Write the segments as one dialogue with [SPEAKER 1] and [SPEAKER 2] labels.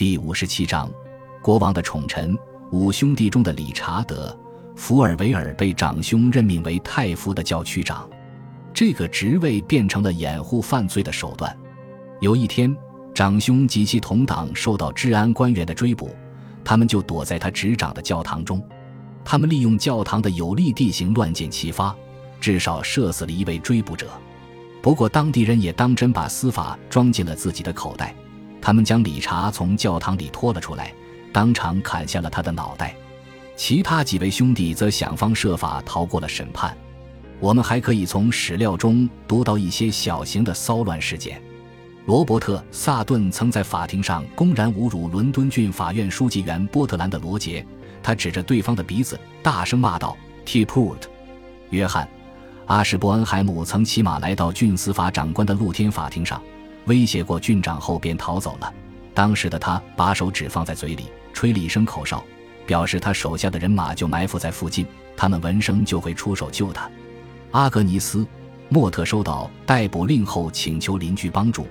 [SPEAKER 1] 第五十七章，国王的宠臣五兄弟中的理查德·福尔维尔被长兄任命为太夫的教区长，这个职位变成了掩护犯罪的手段。有一天，长兄及其同党受到治安官员的追捕，他们就躲在他执掌的教堂中。他们利用教堂的有利地形乱箭齐发，至少射死了一位追捕者。不过，当地人也当真把司法装进了自己的口袋。他们将理查从教堂里拖了出来，当场砍下了他的脑袋。其他几位兄弟则想方设法逃过了审判。我们还可以从史料中读到一些小型的骚乱事件。罗伯特·萨顿曾在法庭上公然侮辱伦敦郡法院书记员波特兰的罗杰，他指着对方的鼻子大声骂道：“T. Put。”约翰·阿什伯恩海姆曾骑马来到郡司法长官的露天法庭上。威胁过郡长后便逃走了。当时的他把手指放在嘴里，吹了一声口哨，表示他手下的人马就埋伏在附近，他们闻声就会出手救他。阿格尼斯·莫特收到逮捕令后，请求邻居帮助。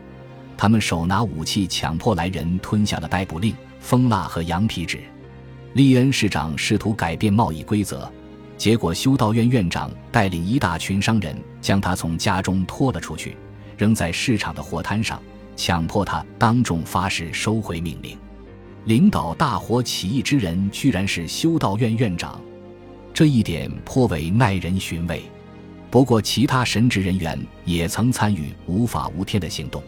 [SPEAKER 1] 他们手拿武器，强迫来人吞下了逮捕令、蜂蜡和羊皮纸。利恩市长试图改变贸易规则，结果修道院院长带领一大群商人将他从家中拖了出去。扔在市场的货摊上，强迫他当众发誓收回命令。领导大伙起义之人居然是修道院院长，这一点颇为耐人寻味。不过，其他神职人员也曾参与无法无天的行动。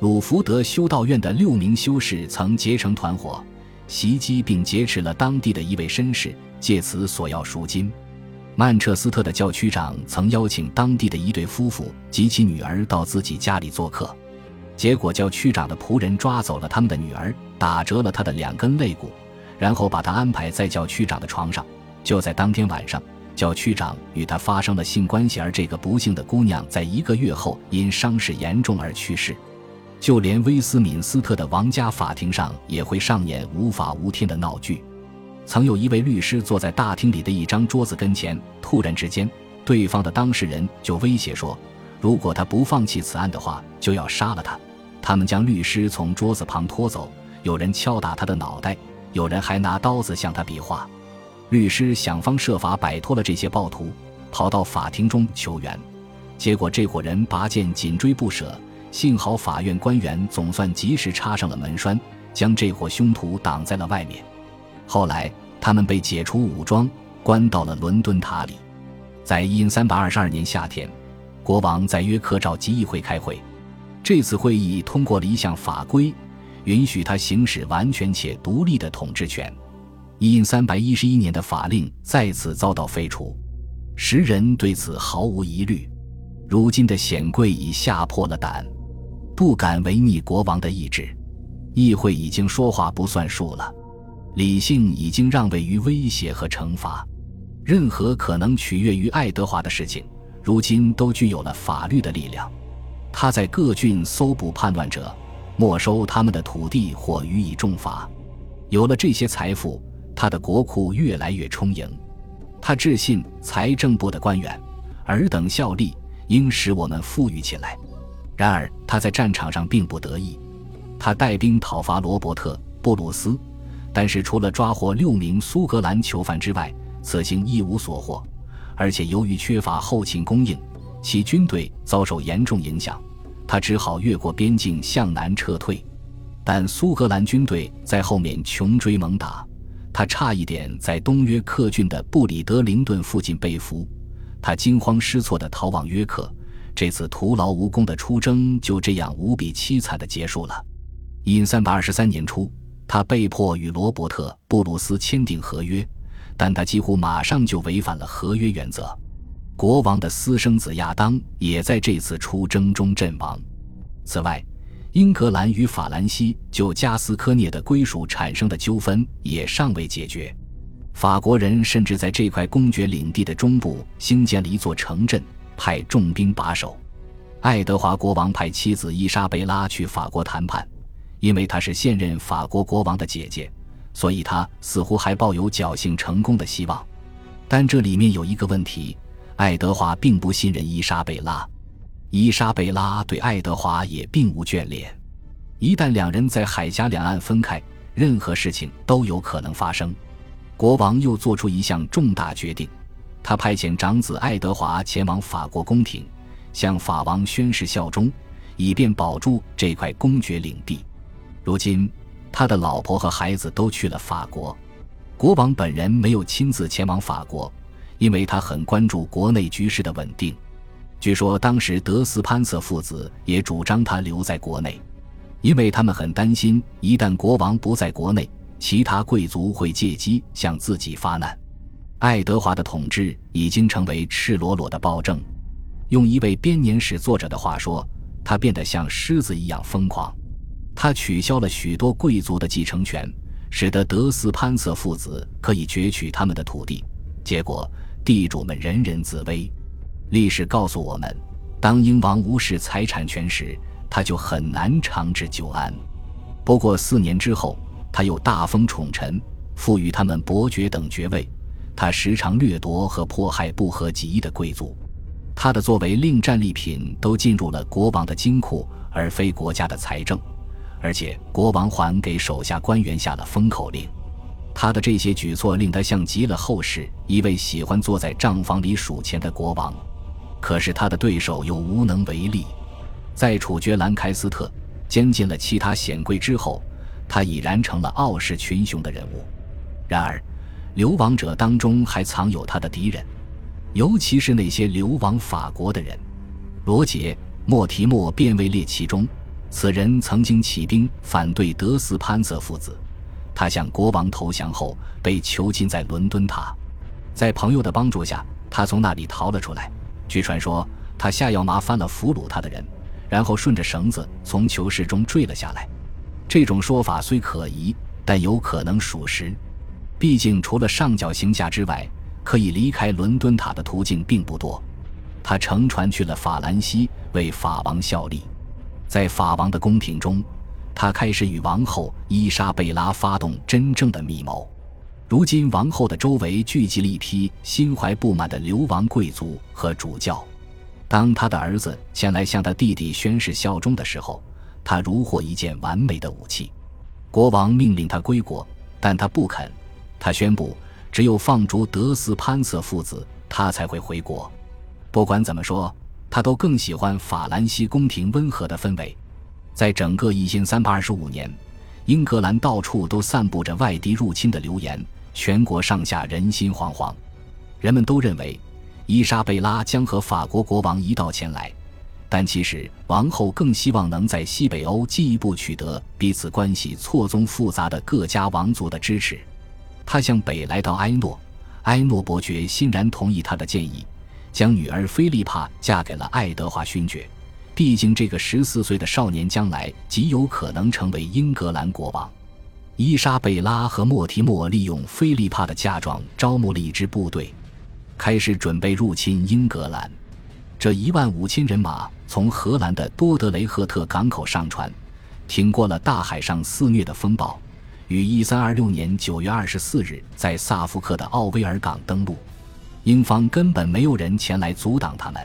[SPEAKER 1] 鲁福德修道院的六名修士曾结成团伙，袭击并劫持了当地的一位绅士，借此索要赎金。曼彻斯特的教区长曾邀请当地的一对夫妇及其女儿到自己家里做客，结果教区长的仆人抓走了他们的女儿，打折了他的两根肋骨，然后把他安排在教区长的床上。就在当天晚上，教区长与他发生了性关系，而这个不幸的姑娘在一个月后因伤势严重而去世。就连威斯敏斯特的王家法庭上也会上演无法无天的闹剧。曾有一位律师坐在大厅里的一张桌子跟前，突然之间，对方的当事人就威胁说：“如果他不放弃此案的话，就要杀了他。”他们将律师从桌子旁拖走，有人敲打他的脑袋，有人还拿刀子向他比划。律师想方设法摆脱了这些暴徒，跑到法庭中求援，结果这伙人拔剑紧追不舍。幸好法院官员总算及时插上了门栓，将这伙凶徒挡在了外面。后来，他们被解除武装，关到了伦敦塔里。在一三百二十二年夏天，国王在约克召集议会开会。这次会议通过了一项法规，允许他行使完全且独立的统治权。一三百一十一年的法令再次遭到废除，时人对此毫无疑虑。如今的显贵已吓破了胆，不敢违逆国王的意志。议会已经说话不算数了。理性已经让位于威胁和惩罚，任何可能取悦于爱德华的事情，如今都具有了法律的力量。他在各郡搜捕叛乱者，没收他们的土地或予以重罚。有了这些财富，他的国库越来越充盈。他致信财政部的官员：“尔等效力，应使我们富裕起来。”然而他在战场上并不得意。他带兵讨伐罗伯特·布鲁斯。但是，除了抓获六名苏格兰囚犯之外，此行一无所获。而且，由于缺乏后勤供应，其军队遭受严重影响。他只好越过边境向南撤退。但苏格兰军队在后面穷追猛打，他差一点在东约克郡的布里德灵顿附近被俘。他惊慌失措地逃往约克。这次徒劳无功的出征就这样无比凄惨地结束了。因三百二十三年初。他被迫与罗伯特·布鲁斯签订合约，但他几乎马上就违反了合约原则。国王的私生子亚当也在这次出征中阵亡。此外，英格兰与法兰西就加斯科涅的归属产生的纠纷也尚未解决。法国人甚至在这块公爵领地的中部兴建了一座城镇，派重兵把守。爱德华国王派妻子伊莎贝拉去法国谈判。因为她是现任法国国王的姐姐，所以她似乎还抱有侥幸成功的希望。但这里面有一个问题：爱德华并不信任伊莎贝拉，伊莎贝拉对爱德华也并无眷恋。一旦两人在海峡两岸分开，任何事情都有可能发生。国王又做出一项重大决定，他派遣长子爱德华前往法国宫廷，向法王宣誓效忠，以便保住这块公爵领地。如今，他的老婆和孩子都去了法国，国王本人没有亲自前往法国，因为他很关注国内局势的稳定。据说，当时德斯潘瑟父子也主张他留在国内。因为他们很担心，一旦国王不在国内，其他贵族会借机向自己发难。爱德华的统治已经成为赤裸裸的暴政。用一位编年史作者的话说，他变得像狮子一样疯狂。他取消了许多贵族的继承权，使得德斯潘瑟父子可以攫取他们的土地。结果，地主们人人自危。历史告诉我们，当英王无视财产权时。他就很难长治久安。不过四年之后，他又大封宠臣，赋予他们伯爵等爵位。他时常掠夺和迫害不合己意的贵族。他的作为令战利品都进入了国王的金库，而非国家的财政。而且国王还给手下官员下了封口令。他的这些举措令他像极了后世一位喜欢坐在账房里数钱的国王。可是他的对手又无能为力。在处决兰开斯特、监禁了其他显贵之后，他已然成了傲视群雄的人物。然而，流亡者当中还藏有他的敌人，尤其是那些流亡法国的人。罗杰·莫提莫便位列其中。此人曾经起兵反对德斯潘瑟父子，他向国王投降后被囚禁在伦敦塔。在朋友的帮助下，他从那里逃了出来。据传说，他下药麻翻了俘虏他的人。然后顺着绳子从囚室中坠了下来，这种说法虽可疑，但有可能属实。毕竟除了上绞刑架之外，可以离开伦敦塔的途径并不多。他乘船去了法兰西，为法王效力。在法王的宫廷中，他开始与王后伊莎贝拉发动真正的密谋。如今，王后的周围聚集了一批心怀不满的流亡贵族和主教。当他的儿子前来向他弟弟宣誓效忠的时候，他如获一件完美的武器。国王命令他归国，但他不肯。他宣布，只有放逐德斯潘瑟父子，他才会回国。不管怎么说，他都更喜欢法兰西宫廷温和的氛围。在整个一千三百二十五年，英格兰到处都散布着外敌入侵的流言，全国上下人心惶惶。人们都认为。伊莎贝拉将和法国国王一道前来，但其实王后更希望能在西北欧进一步取得彼此关系错综复杂的各家王族的支持。她向北来到埃诺，埃诺伯爵欣然同意她的建议，将女儿菲利帕嫁给了爱德华勋爵。毕竟这个十四岁的少年将来极有可能成为英格兰国王。伊莎贝拉和莫提莫利用菲利帕的嫁妆招募了一支部队。开始准备入侵英格兰，这一万五千人马从荷兰的多德雷赫特港口上船，挺过了大海上肆虐的风暴，于一三二六年九月二十四日在萨福克的奥威尔港登陆。英方根本没有人前来阻挡他们，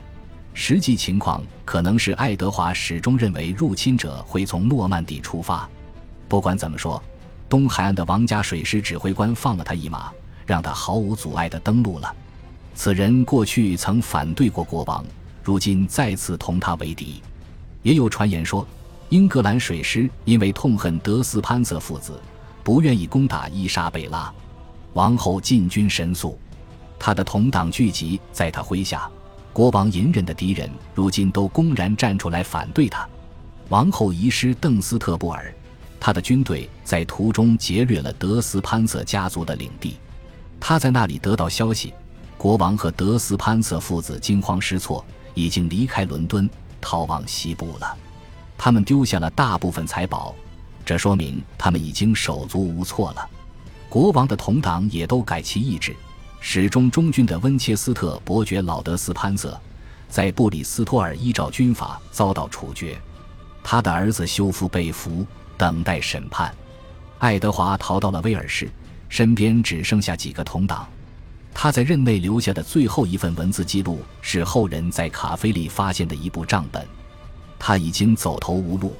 [SPEAKER 1] 实际情况可能是爱德华始终认为入侵者会从诺曼底出发。不管怎么说，东海岸的王家水师指挥官放了他一马，让他毫无阻碍地登陆了。此人过去曾反对过国王，如今再次同他为敌。也有传言说，英格兰水师因为痛恨德斯潘瑟父子，不愿意攻打伊莎贝拉王后，进军神速。他的同党聚集在他麾下，国王隐忍的敌人如今都公然站出来反对他。王后遗失邓斯特布尔，他的军队在途中劫掠了德斯潘瑟家族的领地。他在那里得到消息。国王和德斯潘瑟父子惊慌失措，已经离开伦敦，逃往西部了。他们丢下了大部分财宝，这说明他们已经手足无措了。国王的同党也都改其意志，始终忠君的温切斯特伯爵老德斯潘瑟，在布里斯托尔依照军法遭到处决。他的儿子休夫被俘，等待审判。爱德华逃到了威尔士，身边只剩下几个同党。他在任内留下的最后一份文字记录是后人在卡菲里发现的一部账本。他已经走投无路，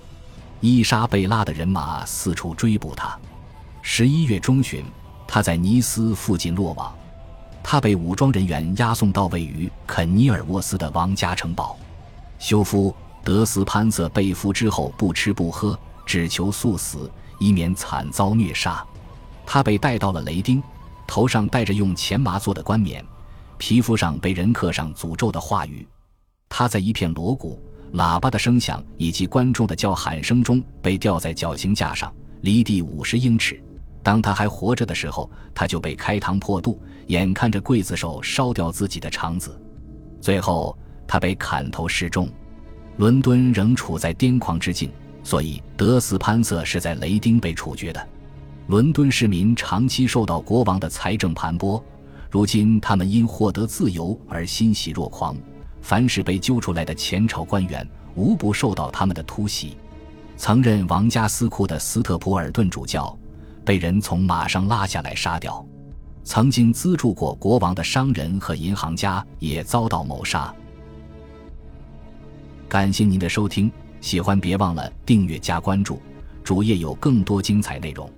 [SPEAKER 1] 伊莎贝拉的人马四处追捕他。十一月中旬，他在尼斯附近落网。他被武装人员押送到位于肯尼尔沃斯的王家城堡。休夫德斯潘瑟被俘之后不吃不喝，只求速死，以免惨遭虐杀。他被带到了雷丁，头上戴着用钱麻做的冠冕，皮肤上被人刻上诅咒的话语。他在一片锣鼓、喇叭的声响以及观众的叫喊声中被吊在绞刑架上，离地五十英尺。当他还活着的时候，他就被开膛破肚，眼看着刽子手烧掉自己的肠子。最后，他被砍头示众。伦敦仍处在癫狂之境，所以德斯潘瑟是在雷丁被处决的。伦敦市民长期受到国王的财政盘剥，如今他们因获得自由而欣喜若狂。凡是被揪出来的前朝官员，无不受到他们的突袭。曾任王家司库的斯特普尔顿主教，被人从马上拉下来杀掉。曾经资助过国王的商人和银行家也遭到谋杀。感谢您的收听，喜欢别忘了订阅加关注，主页有更多精彩内容。